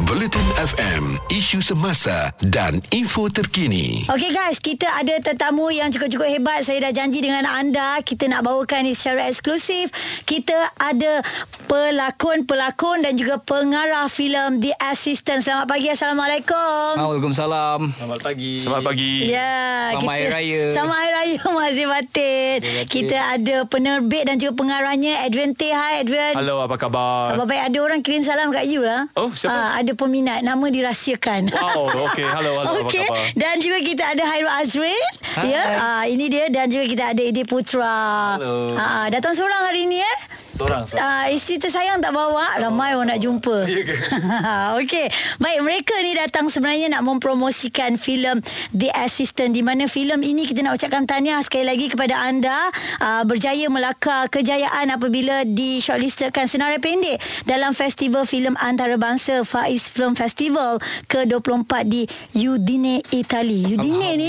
Bulletin FM, isu semasa dan info terkini. Okey guys, kita ada tetamu yang cukup-cukup hebat. Saya dah janji dengan anda, kita nak bawakan ini secara eksklusif. Kita ada pelakon-pelakon dan juga pengarah filem The Assistant. Selamat pagi, Assalamualaikum. Waalaikumsalam. Selamat pagi. Selamat pagi. Ya, Selamat Hari Raya. Selamat Hari Raya Mazir Batin. Kita ada penerbit dan juga pengarahnya Adrian T. Hai Adrian. Halo, apa khabar? Khabar baik ada orang kirim salam kat you lah. Oh, siapa? Ah, ada peminat nama dirahsiakan. Wow, okey. Halo, halo. Okey. Apa khabar? Dan juga kita ada Hairul Azrin. Hai. Ya, ah, ini dia dan juga kita ada Edi Putra. Halo. Ah, datang seorang hari ni eh. Seorang. seorang. Ah, isteri tersayang tak bawa Ramai orang nak jumpa Ya ke? Okey Baik mereka ni datang sebenarnya Nak mempromosikan filem The Assistant Di mana filem ini Kita nak ucapkan tahniah Sekali lagi kepada anda uh, Berjaya melakar kejayaan Apabila di shortlistedkan Senarai pendek Dalam Festival Filem Antarabangsa Faiz Film Festival Ke-24 di Udine, Itali Udine ni.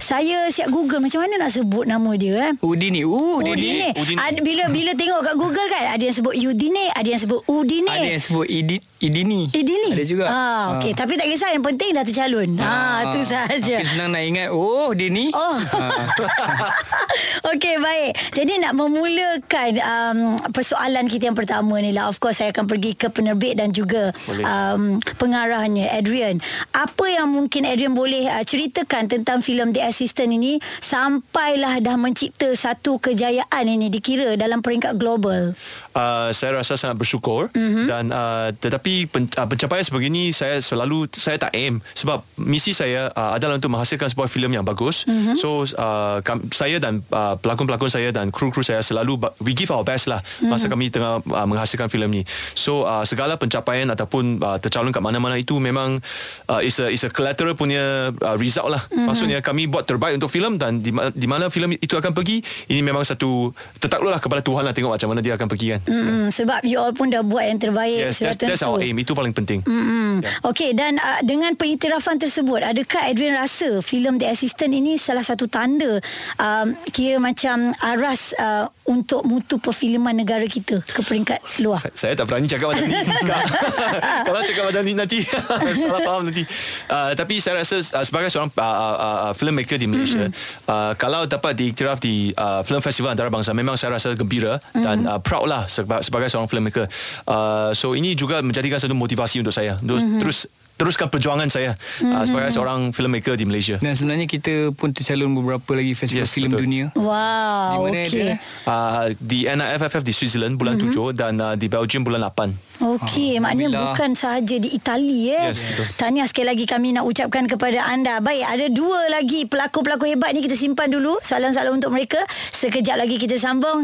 Saya siap google Macam mana nak sebut nama dia eh Udini. Uh, Udine. Udini. Ada, bila bila tengok kat Google kan ada yang sebut Udine, ada yang sebut Udine. Ada yang sebut Idi, Idini. Idini. Ada juga. Ah, okey, tapi tak kisah yang penting dah tercalon. Ah, tu sahaja. Tapi senang nak ingat. Oh, Dini. Oh. Okey baik. Jadi nak memulakan um, persoalan kita yang pertama ni lah. Of course saya akan pergi ke penerbit dan juga um, pengarahnya Adrian. Apa yang mungkin Adrian boleh uh, ceritakan tentang filem The Assistant ini sampailah dah mencipta satu kejayaan ini dikira dalam peringkat global. Uh, saya rasa sangat bersyukur Mhm. mm-hmm. dan uh, tetapi pen, uh, pencapaian sebegini saya selalu saya tak aim sebab misi saya uh, adalah untuk menghasilkan sebuah filem yang bagus. Mhm. Mm-hmm. So uh, kam, saya dan uh, pelakon-pelakon saya dan kru-kru saya selalu we give our best lah mm-hmm. masa kami tengah uh, menghasilkan filem ni. So uh, segala pencapaian ataupun uh, tercalon kat mana-mana itu memang uh, is a is a collateral punya uh, result lah. Mm-hmm. Maksudnya kami buat terbaik untuk filem dan di, di mana filem itu akan pergi ini memang satu tertakluklah kepada Tuhan lah tengok macam mana dia akan pergi kan. Mm-mm, sebab you all pun dah buat yang terbaik Yes, that's, that's our aim. Itu paling penting. Mm-mm. Okey dan uh, dengan pengiktirafan tersebut adakah Adrian rasa filem The Assistant ini salah satu tanda um, kira macam aras uh, untuk mutu perfilman negara kita ke peringkat luar. Saya, saya tak berani cakap macam ni. Kalau cakap macam ni nanti salah faham nanti. Uh, tapi saya rasa uh, sebagai seorang uh, uh, uh, filmmaker di Malaysia, mm-hmm. uh, kalau dapat diiktiraf di uh, Film Festival Antarabangsa, memang saya rasa gembira mm-hmm. dan uh, proud lah sebagai, sebagai seorang filmmaker. Uh, so ini juga menjadikan satu motivasi untuk saya untuk mm-hmm. terus teruskan perjuangan saya mm-hmm. uh, sebagai seorang filmmaker di Malaysia. Dan sebenarnya kita pun tercalon beberapa lagi festival Yes, filem betul. dunia. Wow, Di mana okey. dia? Uh, di NIFFF di Switzerland bulan mm-hmm. 7 dan uh, di Belgium bulan 8. Okey, maknanya Alhamdulillah. bukan sahaja di Itali eh. Yes, betul. Tahniah sekali lagi kami nak ucapkan kepada anda. Baik, ada dua lagi pelakon-pelakon hebat ni kita simpan dulu soalan-soalan untuk mereka. Sekejap lagi kita sambung.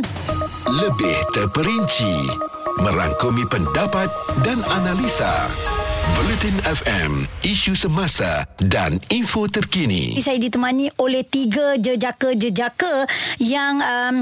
Lebih terperinci merangkumi pendapat dan analisa. Bulletin FM, isu semasa dan info terkini. Saya ditemani oleh tiga jejaka-jejaka yang um,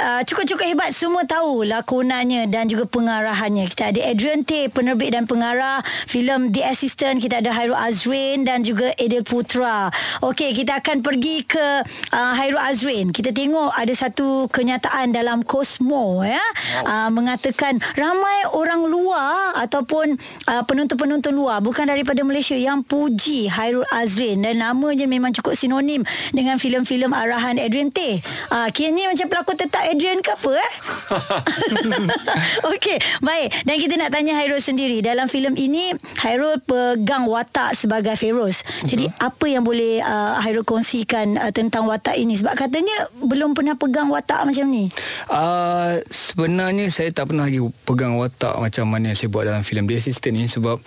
uh, cukup-cukup hebat. Semua tahu lakonannya dan juga pengarahannya. Kita ada Adrian Tay, penerbit dan pengarah filem The Assistant. Kita ada Hairul Azrin dan juga Edil Putra. Okey, kita akan pergi ke uh, Hairul Azrin. Kita tengok ada satu kenyataan dalam Cosmo ya. Uh, mengatakan ramai orang luar ataupun uh, penonton-penonton luar bukan daripada Malaysia yang puji Hairul Azrin dan namanya memang cukup sinonim dengan filem-filem arahan Adrian Tay. Ah kini macam pelakon tetap Adrian ke apa eh? Okey, baik. Dan kita nak tanya Hairul sendiri. Dalam filem ini Hairul pegang watak sebagai Feroz. Jadi apa yang boleh uh, Hairul kongsikan uh, tentang watak ini sebab katanya belum pernah pegang watak macam ni. Uh, sebenarnya saya tak pernah lagi pegang watak macam mana yang saya buat dalam filem The Assistant ni sebab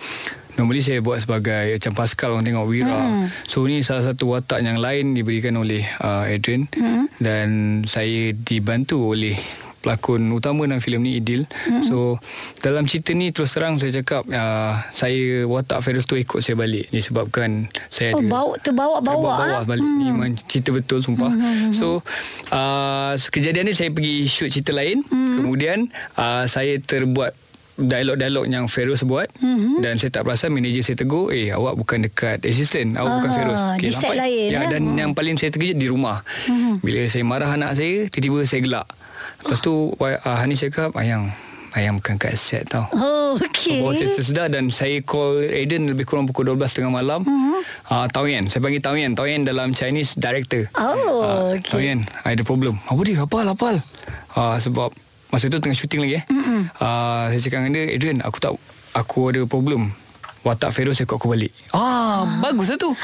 Normally saya buat sebagai macam Pascal orang tengok Wira. Hmm. So ni salah satu watak yang lain diberikan oleh uh, Adrian hmm. dan saya dibantu oleh pelakon utama dalam filem ni Idil. Mm-hmm. So dalam cerita ni terus terang saya cakap uh, saya watak Feroz tu ikut saya balik disebabkan saya Oh, ada bau terbawa-bawa, terbawa ah? balik. Hmm. Memang cerita betul sumpah. Hmm. So uh, kejadian ni saya pergi shoot cerita lain. Hmm. Kemudian uh, saya terbuat dialog-dialog yang Feroz buat mm-hmm. dan saya tak perasan manager saya tegur eh awak bukan dekat assistant awak Ah, bukan Feroz di set lain, ya, eh? dan yang paling saya terkejut di rumah mm-hmm. bila saya marah anak saya tiba-tiba saya gelak lepas tu uh, Hani cakap ayang bayangkan kat set tau. Oh, okey. Bawa cerita sedar dan saya call Aiden lebih kurang pukul 12 tengah malam. Uh-huh. Uh, Tao Yan. Saya panggil Tao Yan. Yan dalam Chinese director. Oh, Ah, okey. Tao Yan, I ada problem. Apa dia? Apal, apal. Uh, sebab masa tu tengah syuting lagi eh. Uh, saya cakap dengan dia, Adrian, aku tak aku ada problem. Watak Feroz saya aku balik. Ah, bagus lah tu.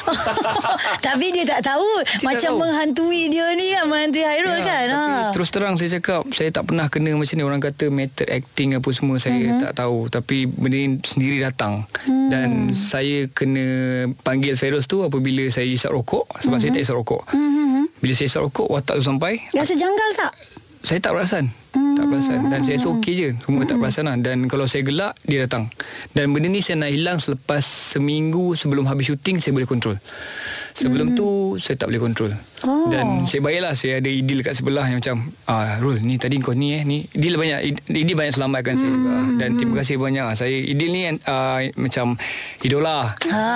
Tapi dia tak tahu macam tahu. menghantui dia ni kan, menghantui Hairul kan. Ya, tapi Ha. Terus terang saya cakap Saya tak pernah kena macam ni Orang kata method acting apa semua Saya uh-huh. tak tahu Tapi benda ni sendiri datang hmm. Dan saya kena Panggil Feroz tu Apabila saya isap rokok Sebab uh-huh. saya tak isap rokok uh-huh. Bila saya isap rokok Watak tu sampai Rasa janggal tak? Saya tak perasan Tak perasan. Dan saya rasa okey je Semua tak perasan lah. Dan kalau saya gelak Dia datang. Dan benda ni saya nak hilang Selepas seminggu Sebelum habis syuting Saya boleh kontrol. Sebelum tu Saya tak boleh kontrol Oh. Dan saya bayarlah Saya ada idil kat sebelah Yang macam ah, Rul ni tadi kau ni eh ni Idil banyak Idil banyak selamatkan saya juga. Dan terima kasih banyak Saya Idil ni uh, Macam Idola Ha.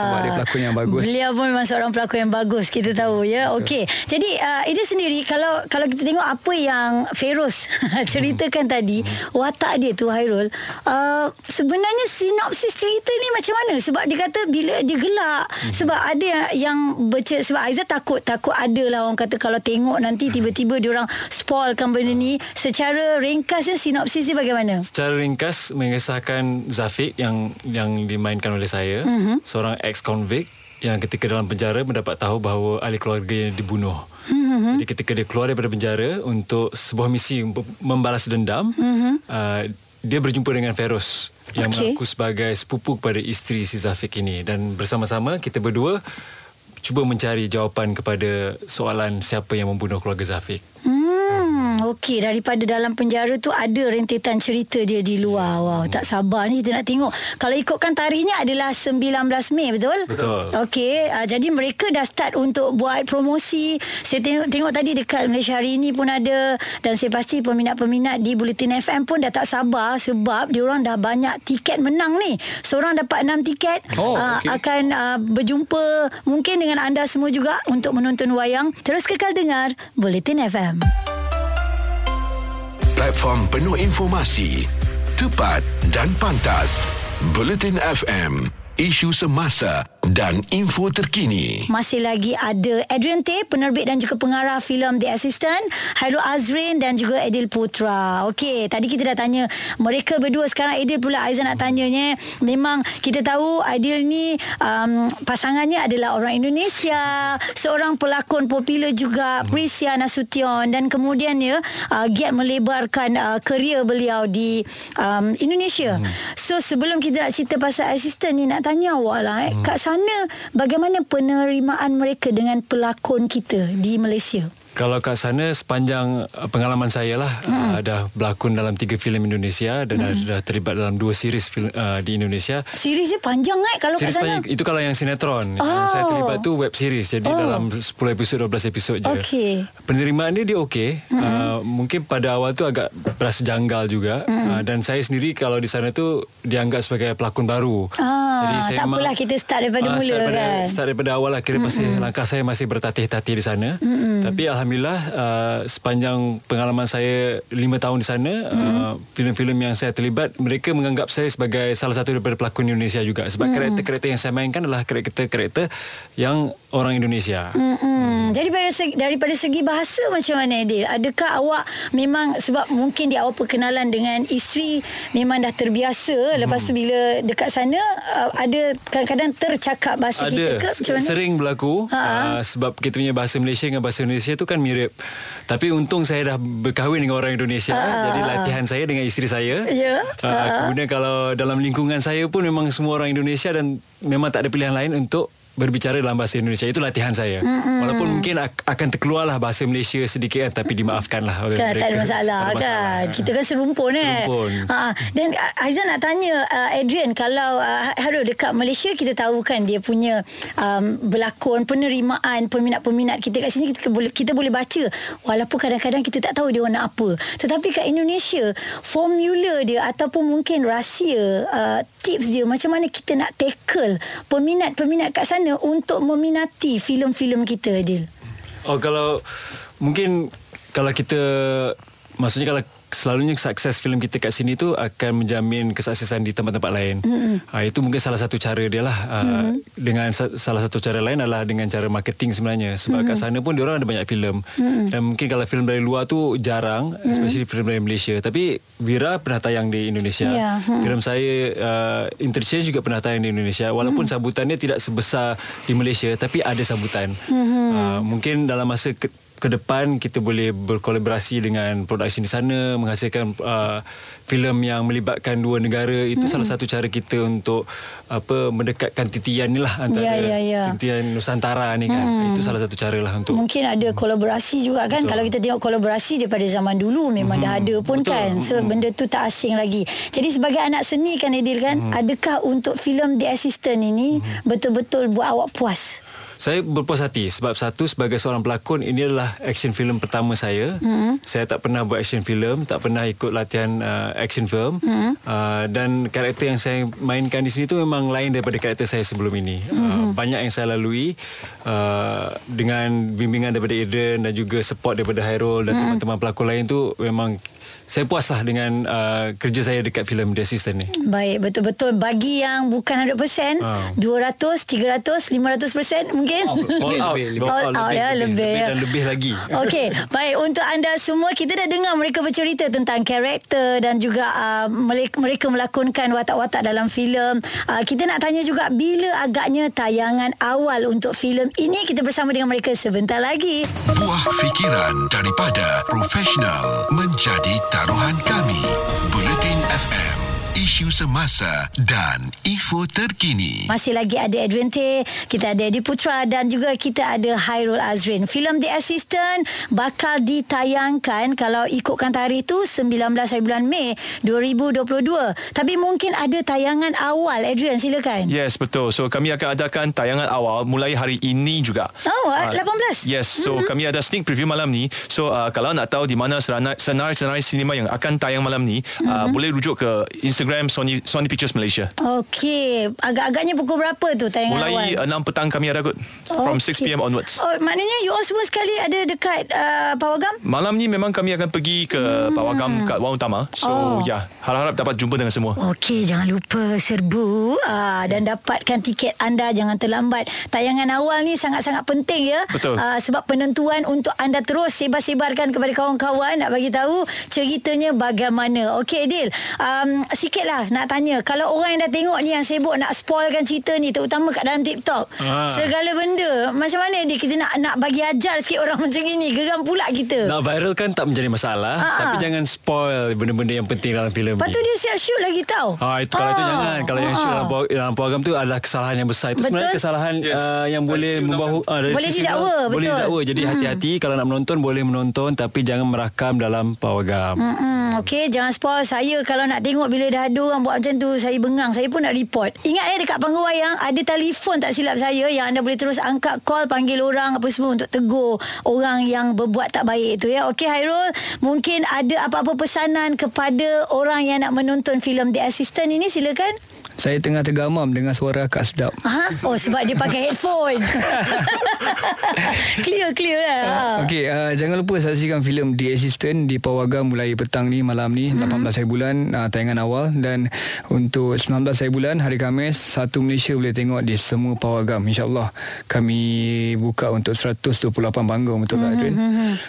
Sebab dia pelakon yang bagus Beliau pun memang seorang pelakon yang bagus kita tahu ya. Okey. Jadi uh, Ida sendiri kalau kalau kita tengok apa yang Feroz ceritakan tadi, watak dia tu Hairul, uh, sebenarnya sinopsis cerita ni macam mana? Sebab dia kata bila dia gelak sebab ada yang baca sebab Aizat takut takut ada lah orang kata kalau tengok nanti tiba-tiba dia orang spoilkan benda ni secara ringkasnya sinopsis dia bagaimana? Secara ringkas mengesahkan Zafiq yang yang dimainkan oleh saya, mm-hmm. seorang ex-convict yang ketika dalam penjara mendapat tahu bahawa ahli keluarganya dibunuh. Mm-hmm. Jadi ketika dia keluar daripada penjara untuk sebuah misi membalas dendam, mm-hmm. uh, dia berjumpa dengan Feroz yang Okey. mengaku sebagai sepupu kepada isteri si Zafiq ini dan bersama-sama kita berdua cuba mencari jawapan kepada soalan siapa yang membunuh keluarga Zafiq. Hmm, okey daripada dalam penjara tu ada rentetan cerita dia di luar. Wow, tak sabar ni kita nak tengok. Kalau ikutkan tarikhnya adalah 19 Mei, betul? Betul. Okey, uh, jadi mereka dah start untuk buat promosi. Saya tengok tengok tadi dekat Malaysia hari ini pun ada dan saya pasti peminat-peminat di Bulletin FM pun dah tak sabar sebab diorang dah banyak tiket menang ni. Seorang dapat 6 tiket Oh, Ah, okey. akan uh, berjumpa mungkin dengan anda semua juga untuk menonton wayang. Terus kekal dengar Bulletin FM. Platform penuh informasi, tepat dan pantas. Bulletin FM, isu semasa dan info terkini. Masih lagi ada Adrian Tay, penerbit dan juga pengarah filem The Assistant, Hairul Azrin dan juga Adil Putra. Okey, tadi kita dah tanya mereka berdua sekarang Adil pula Aizan nak tanyanya. Memang kita tahu Adil ni um, pasangannya adalah orang Indonesia, seorang pelakon popular juga Prisya Nasution dan kemudian ya uh, giat melebarkan uh, kerjaya beliau di um, Indonesia. So sebelum kita nak cerita pasal assistant ni nak tanya awak lah eh, kat sana bagaimana penerimaan mereka dengan pelakon kita di Malaysia? Kalau kat sana sepanjang uh, pengalaman saya lah hmm. uh, dah berlakon dalam tiga filem Indonesia dan hmm. dah terlibat dalam dua series filem uh, di Indonesia. Series dia panjang eh kalau Series kat sana. panjang, itu kalau yang sinetron. Yang Oh. saya terlibat tu web series. Jadi Oh. dalam 10 episod 12 episod je. Okey. Penerimaan dia dia okey. Hmm. Uh, mungkin pada awal tu agak berasa janggal juga. Hmm. Uh, dan saya sendiri kalau di sana tu dianggap sebagai pelakon baru. Ah, tak apalah, kita start daripada Ah, mula start daripada, kan? Start daripada awal lah. Kira masih langkah saya masih bertatih-tatih di sana. Tapi alhamdulillah uh, sepanjang pengalaman saya lima tahun di sana, uh, filem-filem yang saya terlibat, mereka menganggap saya sebagai salah satu daripada pelakon Indonesia juga. Sebab karakter-karakter yang saya mainkan adalah karakter-karakter yang orang Indonesia. Hmm. Jadi daripada segi, daripada segi bahasa macam mana Adil? Adakah awak memang sebab mungkin di awal perkenalan dengan isteri memang dah terbiasa lepas tu bila dekat sana uh, ada kadang-kadang tercakap bahasa kita ke macam mana? sering berlaku uh, sebab kita punya bahasa Malaysia dengan bahasa Indonesia tu kan mirip. Tapi untung saya dah berkahwin dengan orang Indonesia, jadi latihan saya dengan isteri saya. Ya. Uh, kemudian kalau dalam lingkungan saya pun memang semua orang Indonesia dan memang tak ada pilihan lain untuk berbicara dalam bahasa Indonesia itu latihan saya. Mm-hmm. Walaupun mungkin ak- akan terkeluarlah bahasa Malaysia sedikit kan tapi dimaafkanlah oleh Kan, mereka. tak ada masalah, Tak ada kan. masalah. Kita kan serumpun eh. Serumpun. Ha, dan uh, Aizan nak tanya uh, Adrian kalau uh, Harul dekat Malaysia kita tahu kan dia punya um, berlakon penerimaan peminat-peminat kita kat sini kita boleh kita boleh baca walaupun kadang-kadang kita tak tahu dia nak apa. Tetapi kat Indonesia formula dia ataupun mungkin rahsia uh, tips dia macam mana kita nak tackle peminat-peminat kat sana untuk meminati filem-filem kita Adil. Oh kalau mungkin kalau kita maksudnya kalau selalunya sukses filem kita kat sini tu akan menjamin kesuksesan di tempat-tempat lain. Mm-hmm. Uh, itu mungkin salah satu cara dia lah. Uh, mm-hmm. Dengan sa- salah satu cara lain adalah dengan cara marketing sebenarnya. Sebab mm-hmm. kat sana pun diorang ada banyak filem. Mm-hmm. Dan mungkin kalau filem dari luar tu jarang, mm-hmm. especially filem dari Malaysia. Tapi Vira pernah tayang di Indonesia. Yeah. Mm-hmm. Filem saya uh, Interchange juga pernah tayang di Indonesia. Walaupun mm-hmm. sambutannya tidak sebesar di Malaysia, tapi ada sambutan. Mm-hmm. Uh, mungkin dalam masa ke- ke depan kita boleh berkolaborasi dengan produksi di sana menghasilkan uh, filem yang melibatkan dua negara itu hmm. salah satu cara kita untuk apa mendekatkan titian ni lah antara Ya, ya, ya. titian Nusantara ni kan Hmm. itu salah satu cara lah untuk Mungkin ada kolaborasi juga kan Betul. Kalau kita tengok kolaborasi Daripada zaman dulu Memang dah ada pun Betul. kan So benda tu tak asing lagi Jadi sebagai anak seni kan Edil kan Adakah untuk filem The Assistant ini Betul-betul buat awak puas Saya berpuas hati sebab satu sebagai seorang pelakon ini adalah action film pertama saya. Mm-hmm. Saya tak pernah buat action film, tak pernah ikut latihan uh, action film mm-hmm. uh, dan karakter yang saya mainkan di sini tu memang lain daripada karakter saya sebelum ini. Mm-hmm. Uh, banyak yang saya lalui uh, dengan bimbingan daripada Eden dan juga support daripada Hairul dan mm-hmm. teman-teman pelakon lain tu memang saya puaslah dengan uh, kerja saya dekat filem The Assistant ni. Baik betul-betul Bagi yang bukan 100% Ah. 200, 300, 500% mungkin All out, lebih, All out ya Lebih, lebih ya. dan lebih lagi. Okey, baik untuk anda semua kita dah dengar mereka bercerita tentang karakter dan juga uh, mereka, mereka melakonkan watak-watak dalam filem. Uh, kita nak tanya juga bila agaknya tayangan awal untuk filem ini kita bersama dengan mereka sebentar lagi. Buah fikiran daripada profesional menjadi taruhan kami. Isu semasa dan info terkini. Masih lagi ada Adrian Tay, kita ada Edi Putra dan juga kita ada Hairul Azrin. Filem The Assistant bakal ditayangkan kalau ikutkan tarikh tu 19 hari bulan Mei 2022. Tapi mungkin ada tayangan awal. Adrian silakan. Yes, betul. So kami akan adakan tayangan awal mulai hari ini juga. Oh, Ah, 18? Yes, so mm-hmm. kami ada sneak preview malam ni. So uh, kalau nak tahu di mana senarai- senarai-senarai sinema yang akan tayang malam ni, mm-hmm. uh, boleh rujuk ke Instagram Sony Sony Pictures Malaysia. Okey, agak-agaknya pukul berapa tu tayangan Mulai awal? uh, 6 petang kami ada kot. From 6 PM onwards. Oh, maknanya you all semua sekali ada dekat uh, Pawagam? Malam ni memang kami akan pergi ke hmm. Pawagam kat Wang Utama. So Oh. ya, harap-harap dapat jumpa dengan semua. Okey, jangan lupa serbu uh, dan dapatkan tiket anda jangan terlambat. Tayangan awal ni sangat-sangat penting ya. Betul. Uh, sebab penentuan untuk anda terus sebar-sebarkan kepada kawan-kawan nak bagi tahu ceritanya bagaimana. Okey, Adil. Um, sikitlah nak tanya, kalau orang yang dah tengok ni yang sibuk nak spoilkan cerita ni terutama kat dalam TikTok. Ah. Segala benda. Macam mana Adil kita nak nak bagi ajar sikit orang macam ini? Geram pula kita. Nak viral kan tak menjadi masalah Ah, Tapi ah. jangan spoil Benda-benda yang penting dalam filem Lepas tu ni dia siap shoot lagi tau. Ah itu kalau itu Ah. jangan kalau yang shoot dalam, pro- dalam program tu adalah kesalahan yang besar itu Betul. sebenarnya kesalahan Yes. uh, yang boleh membawa undang-undang. uh, dari Boleh sisi didakwa, undang- boleh betul. didakwa jadi hati-hati kalau nak menonton boleh menonton tapi jangan merakam dalam program Hmm, okey, jangan spoil saya kalau nak tengok bila dah ada orang buat macam tu, saya bengang. Saya pun nak report. Ingat eh dekat panggung wayang ada telefon tak silap saya yang anda boleh terus angkat call panggil orang apa semua untuk tegur orang yang berbuat tak baik tu ya. Okey Hairul, mungkin ada apa-apa pesanan kepada orang yang nak menonton filem The Assistant ini silakan. Saya tengah tergamam dengan suara akak sedap. Ha? Oh sebab dia pakai headphone. clear clear lah. Ha. Okey, uh, jangan lupa saksikan filem The Assistant di Pawagam mulai petang ni malam ni Mhm. mm-hmm. 18 hari bulan uh, tayangan awal dan untuk 19 hari bulan hari Khamis satu Malaysia boleh tengok di semua Pawagam insyaallah kami buka untuk 128 panggung betul tak Adrian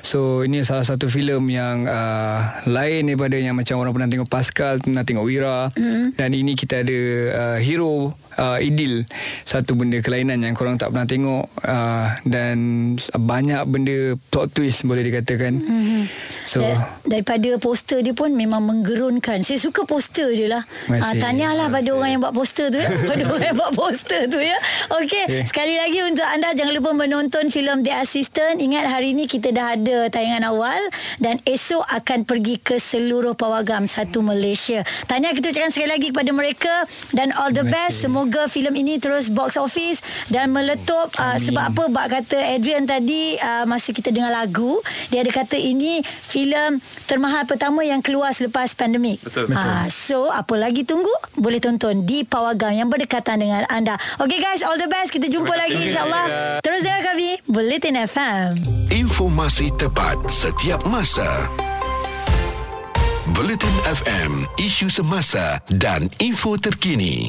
so ini salah satu filem yang uh, lain daripada yang macam orang pernah tengok Pascal pernah tengok Wira mm-hmm. dan ini kita ada uh, hero uh, Idil satu benda kelainan yang korang tak pernah tengok uh, dan banyak benda plot twist boleh dikatakan mm-hmm. so Da- daripada poster dia pun memang menggerunkan. Saya suka poster dia lah. Terima Ah, tahniahlah pada orang yang buat poster tu ya. pada orang yang buat poster tu ya. Okey, Okey. sekali lagi untuk anda jangan lupa menonton filem The Assistant. Ingat hari ini kita dah ada tayangan awal dan esok akan pergi ke seluruh pawagam satu Malaysia. Tahniah kita ucapkan sekali lagi kepada mereka dan all the Terima best. kasih. Semoga filem ini terus box office dan meletup uh, sebab apa bak kata Adrian tadi uh, masa kita dengar lagu dia ada kata ini filem termahal pertama yang keluar selepas pandemik. Betul. Uh, so apa lagi tunggu boleh tonton di Pawagam yang berdekatan dengan anda. Okay guys all the best kita jumpa lagi insyaallah. Terus dengar kami Bulletin FM. Informasi tepat setiap masa. Bulletin FM, isu semasa dan info terkini.